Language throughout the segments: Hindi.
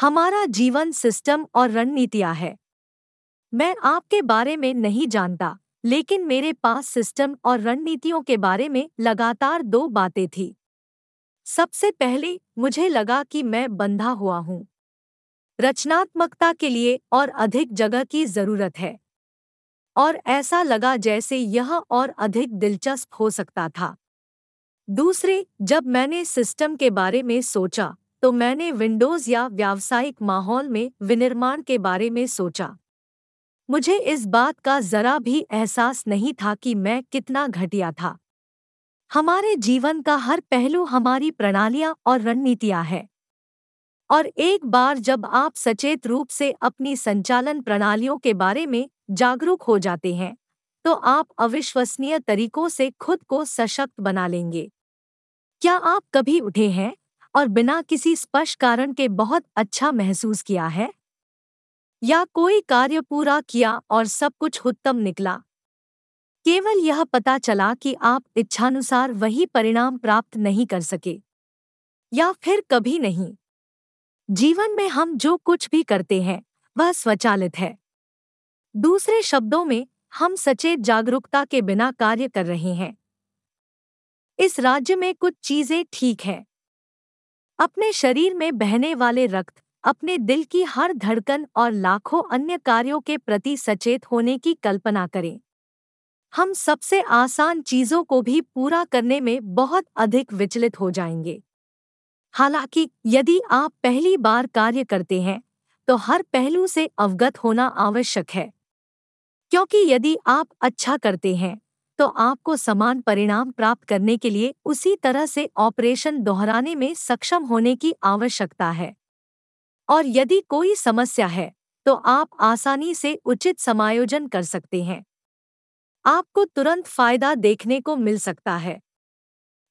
हमारा जीवन सिस्टम और रणनीतियाँ है। मैं आपके बारे में नहीं जानता, लेकिन मेरे पास सिस्टम और रणनीतियों के बारे में लगातार दो बातें थी। सबसे पहले, मुझे लगा कि मैं बंधा हुआ हूँ। रचनात्मकता के लिए और अधिक जगह की ज़रूरत है। और ऐसा लगा जैसे यह और अधिक दिलचस्प हो सकता था। दूसरे, जब मैंने सिस्टम के बारे में सोचा तो मैंने विंडोज़ या व्यावसायिक माहौल में विनिर्माण के बारे में सोचा। मुझे इस बात का जरा भी एहसास नहीं था कि मैं कितना घटिया था। हमारे जीवन का हर पहलू हमारी प्रणालियाँ और रणनीतियाँ है। और एक बार जब आप सचेत रूप से अपनी संचालन प्रणालियों के बारे में जागरूक हो जाते हैं तो आप अविश्वसनीय तरीकों से खुद को सशक्त बना लेंगे। क्या आप कभी उठे हैं? और बिना किसी स्पष्ट कारण के बहुत अच्छा महसूस किया है। या कोई कार्य पूरा किया और सब कुछ उत्तम निकला। केवल यह पता चला कि आप इच्छानुसार वही परिणाम प्राप्त नहीं कर सके। या फिर कभी नहीं। जीवन में हम जो कुछ भी करते हैं, वह स्वचालित है। दूसरे शब्दों में, हम सचेत जागरूकता के बिना कार्य कर रहे हैं। इस राज्य में कुछ चीज़ें ठीक है। अपने शरीर में बहने वाले रक्त, अपने दिल की हर धड़कन और लाखों अन्य कार्यों के प्रति सचेत होने की कल्पना करें। हम सबसे आसान चीज़ों को भी पूरा करने में बहुत अधिक विचलित हो जाएँगे। हालाँकि, यदि आप पहली बार कार्य करते हैं तो हर पहलू से अवगत होना आवश्यक है। क्योंकि यदि आप अच्छा करते हैं तो आपको समान परिणाम प्राप्त करने के लिए उसी तरह से ऑपरेशन दोहराने में सक्षम होने की आवश्यकता है। और यदि कोई समस्या है तो आप आसानी से उचित समायोजन कर सकते हैं। आपको तुरंत फ़ायदा देखने को मिल सकता है।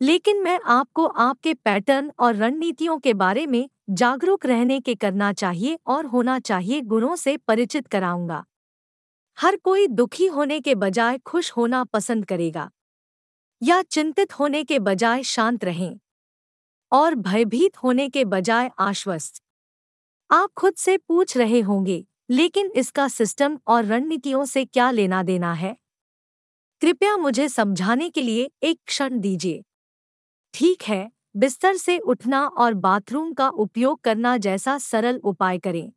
लेकिन मैं आपको आपके पैटर्न और रणनीतियों के बारे में जागरूक रहने के करना चाहिए और होना चाहिए गुणों से परिचित कराऊँगा। हर कोई दुखी होने के बजाय खुश होना पसंद करेगा, या चिंतित होने के बजाय शांत रहें, और भयभीत होने के बजाय आश्वस्त। आप खुद से पूछ रहे होंगे, लेकिन इसका सिस्टम और रणनीतियों से क्या लेना देना है? कृपया मुझे समझाने के लिए एक क्षण दीजिए। ठीक है, बिस्तर से उठना और बाथरूम का उपयोग करना जैसा सरल उपाय करें।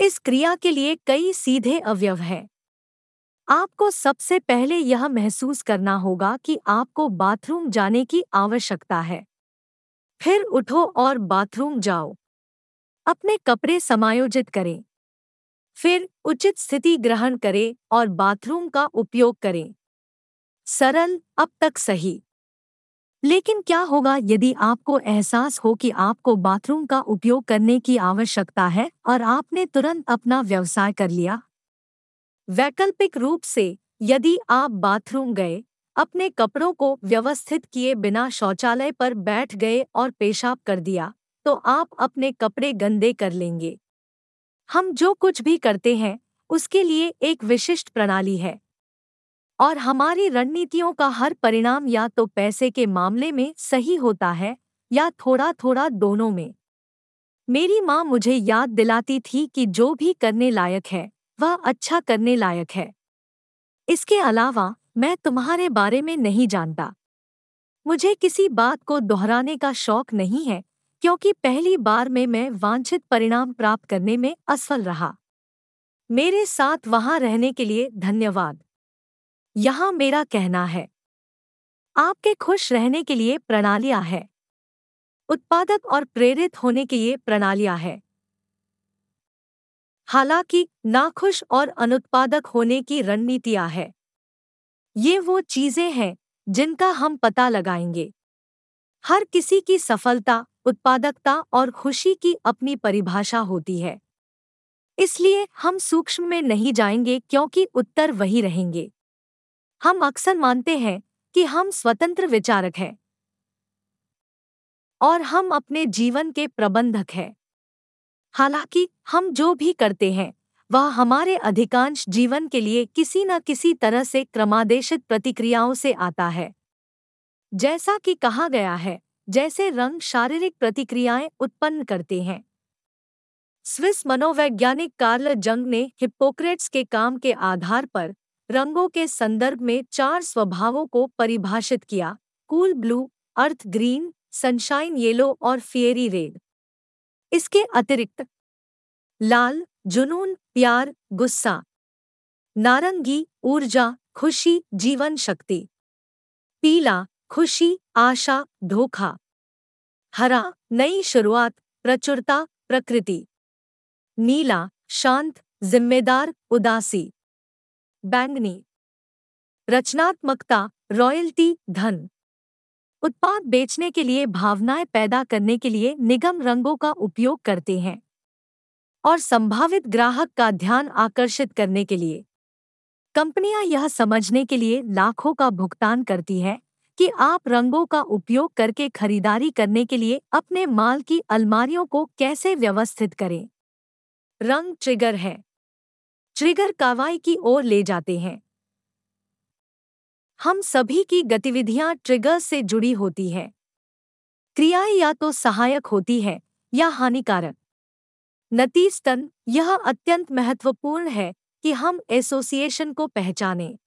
इस क्रिया के लिए कई सीधे अवयव हैं। आपको सबसे पहले यह महसूस करना होगा कि आपको बाथरूम जाने की आवश्यकता है। फिर उठो और बाथरूम जाओ। अपने कपड़े समायोजित करें। फिर उचित स्थिति ग्रहण करें और बाथरूम का उपयोग करें। सरल, अब तक सही। लेकिन क्या होगा यदि आपको एहसास हो कि आपको बाथरूम का उपयोग करने की आवश्यकता है और आपने तुरंत अपना व्यवसाय कर लिया? वैकल्पिक रूप से, यदि आप बाथरूम गए, अपने कपड़ों को व्यवस्थित किए बिना शौचालय पर बैठ गए और पेशाब कर दिया तो आप अपने कपड़े गंदे कर लेंगे। हम जो कुछ भी करते हैं, उसके लिए एक विशिष्ट प्रणाली है। और हमारी रणनीतियों का हर परिणाम या तो पैसे के मामले में सही होता है या थोड़ा थोड़ा दोनों में। मेरी माँ मुझे याद दिलाती थी कि जो भी करने लायक है, वह अच्छा करने लायक है। इसके अलावा, मैं तुम्हारे बारे में नहीं जानता। मुझे किसी बात को दोहराने का शौक नहीं है, क्योंकि पहली बार में मैं वांछित परिणाम प्राप्त करने में असफल रहा। मेरे साथ वहाँ रहने के लिए धन्यवाद। यहाँ मेरा कहना है। आपके खुश रहने के लिए प्रणालियाँ हैं। उत्पादक और प्रेरित होने के लिए प्रणालियाँ हैं। हालाँकि नाखुश और अनुत्पादक होने की रणनीतियाँ हैं। ये वो चीज़ें हैं जिनका हम पता लगाएँगे। हर किसी की सफलता, उत्पादकता और खुशी की अपनी परिभाषा होती है। इसलिए हम सूक्ष्म में नहीं जाएँगे क्योंकि उत्तर वही रहेंगे। हम अक्सर मानते हैं कि हम स्वतंत्र विचारक हैं और हम अपने जीवन के प्रबंधक हैं। हालाँकि हम जो भी करते हैं, वह हमारे अधिकांश जीवन के लिए किसी न किसी तरह से क्रमादेशित प्रतिक्रियाओं से आता है। जैसा कि कहा गया है, जैसे रंग शारीरिक प्रतिक्रियाएँ उत्पन्न करते हैं। स्विस मनोवैज्ञानिक कार्ल जंग ने हिप्पोक्रेट्स के काम के आधार पर रंगों के संदर्भ में चार स्वभावों को परिभाषित किया, cool blue, earth green, sunshine yellow और फियरी रेड। इसके अतिरिक्त, लाल, जुनून, प्यार, गुस्सा, नारंगी, ऊर्जा, खुशी, जीवन शक्ति, पीला, खुशी, आशा, धोखा, हरा, नई शुरुआत, प्रचुरता, प्रकृति, नीला, शांत, जिम्मेदार, उदासी। बैंगनी। रचनात्मकता, रॉयल्टी, धन। उत्पाद बेचने के लिए भावनाएँ पैदा करने के लिए निगम रंगों का उपयोग करते हैं। और संभावित ग्राहक का ध्यान आकर्षित करने के लिए। कंपनियाँ यह समझने के लिए लाखों का भुगतान करती है कि आप रंगों का उपयोग करके खरीदारी करने के लिए अपने माल की अलमारियों को कैसे व्यवस्थित करें। रंग ट्रिगर है। ट्रिगर कार्रवाई की ओर ले जाते हैं। हम सभी की गतिविधियाँ ट्रिगर से जुड़ी होती हैं। क्रियाएँ या तो सहायक होती हैं या हानिकारक। नतीजतन यह अत्यंत महत्वपूर्ण है कि हम एसोसिएशन को पहचानें।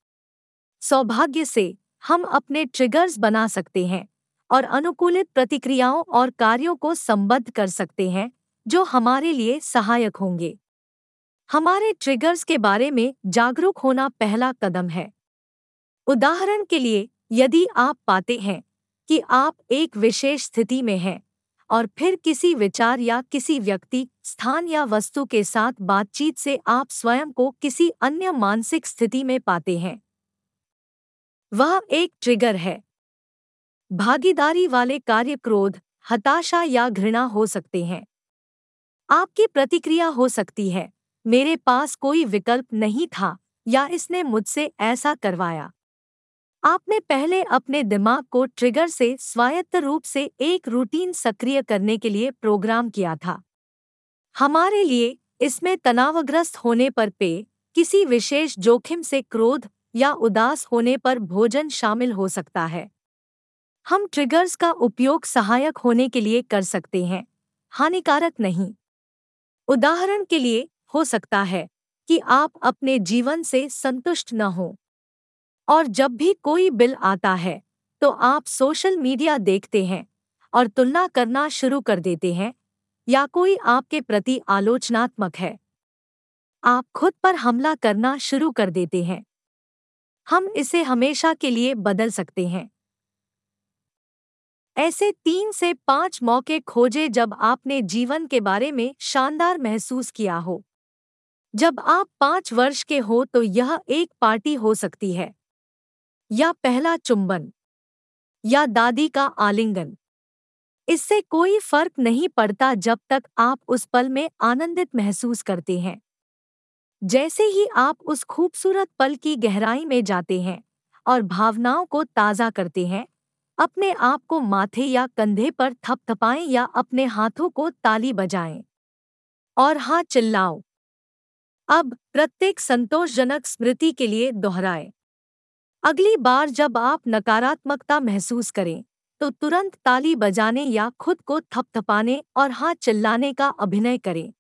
सौभाग्य से, हम अपने ट्रिगर्स बना सकते हैं और अनुकूलित प्रतिक्रियाओं और कार्यों को संबद्ध कर सकते हैं, जो हमारे लिए सहायक होंगे। हमारे ट्रिगर्स के बारे में जागरूक होना पहला कदम है। उदाहरण के लिए, यदि आप पाते हैं कि आप एक विशेष स्थिति में हैं और फिर किसी विचार या किसी व्यक्ति, स्थान या वस्तु के साथ बातचीत से आप स्वयं को किसी अन्य मानसिक स्थिति में पाते हैं। वह एक ट्रिगर है। भागीदारी वाले कार्य क्रोध, हताशा या घृणा हो सकते हैं। आपकी प्रतिक्रिया हो सकती है। मेरे पास कोई विकल्प नहीं था या इसने मुझसे ऐसा करवाया। आपने पहले अपने दिमाग को ट्रिगर से स्वायत्त रूप से एक रूटीन सक्रिय करने के लिए प्रोग्राम किया था। हमारे लिए इसमें तनावग्रस्त होने पर पे, किसी विशेष जोखिम से क्रोध या उदास होने पर भोजन शामिल हो सकता है। हम ट्रिगर्स का उपयोग सहायक होने के लिए कर सकते हैं, हानिकारक नहीं। उदाहरण के लिए हो सकता है कि आप अपने जीवन से संतुष्ट न हो। और जब भी कोई बिल आता है तो आप सोशल मीडिया देखते हैं और तुलना करना शुरू कर देते हैं, या कोई आपके प्रति आलोचनात्मक है। आप खुद पर हमला करना शुरू कर देते हैं। हम इसे हमेशा के लिए बदल सकते हैं। ऐसे तीन से पाँच मौके खोजे जब आपने जीवन के बारे में शानदार महसूस किया हो। जब आप पाँच वर्ष के हो तो यह एक पार्टी हो सकती है। या पहला चुंबन। या दादी का आलिंगन। इससे कोई फ़र्क नहीं पड़ता जब तक आप उस पल में आनंदित महसूस करते हैं। जैसे ही आप उस खूबसूरत पल की गहराई में जाते हैं और भावनाओं को ताज़ा करते हैं, अपने आप को माथे या कंधे पर थपथपाएँ या अपने हाथों को ताली बजाएँ। और हाँ चिल्लाओ। अब प्रत्येक संतोषजनक स्मृति के लिए दोहराए। अगली बार जब आप नकारात्मकता महसूस करें तो तुरंत ताली बजाने या खुद को थपथपाने और हाँ चिल्लाने का अभिनय करें।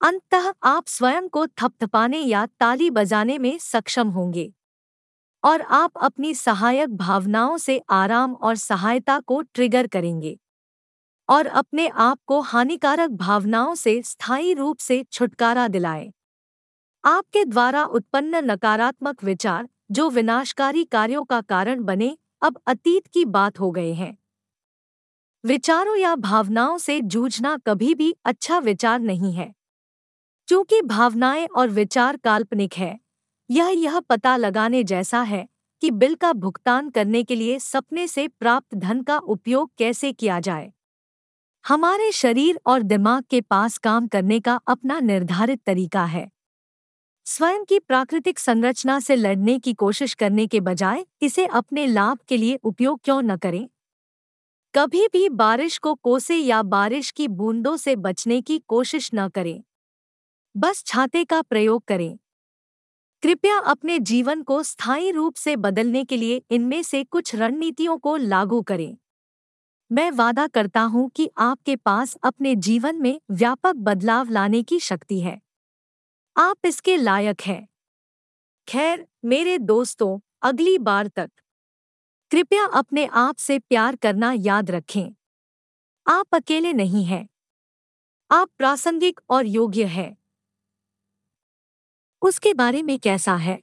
अंततः आप स्वयं को थपथपाने या ताली बजाने में सक्षम होंगे। और आप अपनी सहायक भावनाओं से आराम और सहायता को ट्रिगर करेंगे। और अपने आप को हानिकारक भावनाओं से स्थायी रूप से छुटकारा दिलाए। आपके द्वारा उत्पन्न नकारात्मक विचार जो विनाशकारी कार्यों का कारण बने, अब अतीत की बात हो गए हैं। विचारों या भावनाओं से जूझना कभी भी अच्छा विचार नहीं है। क्योंकि भावनाएँ और विचार काल्पनिक है, यह यह पता लगाने जैसा है कि बिल का भुगतान करने के लिए सपने से प्राप्त धन का उपयोग कैसे किया जाए। हमारे शरीर और दिमाग के पास काम करने का अपना निर्धारित तरीका है। स्वयं की प्राकृतिक संरचना से लड़ने की कोशिश करने के बजाय इसे अपने लाभ के लिए उपयोग क्यों न करें? कभी भी बारिश को कोसे या बारिश की बूंदों से बचने की कोशिश न करें। बस छाते का प्रयोग करें। कृपया अपने जीवन को स्थायी रूप से बदलने के लिए इनमें से कुछ रणनीतियों को लागू करें। मैं वादा करता हूँ कि आपके पास अपने जीवन में व्यापक बदलाव लाने की शक्ति है। आप इसके लायक हैं। खैर, मेरे दोस्तों, अगली बार तक। कृपया अपने आप से प्यार करना याद रखें। आप अकेले नहीं हैं। आप प्रासंगिक और योग्य हैं। उसके बारे में कैसा है?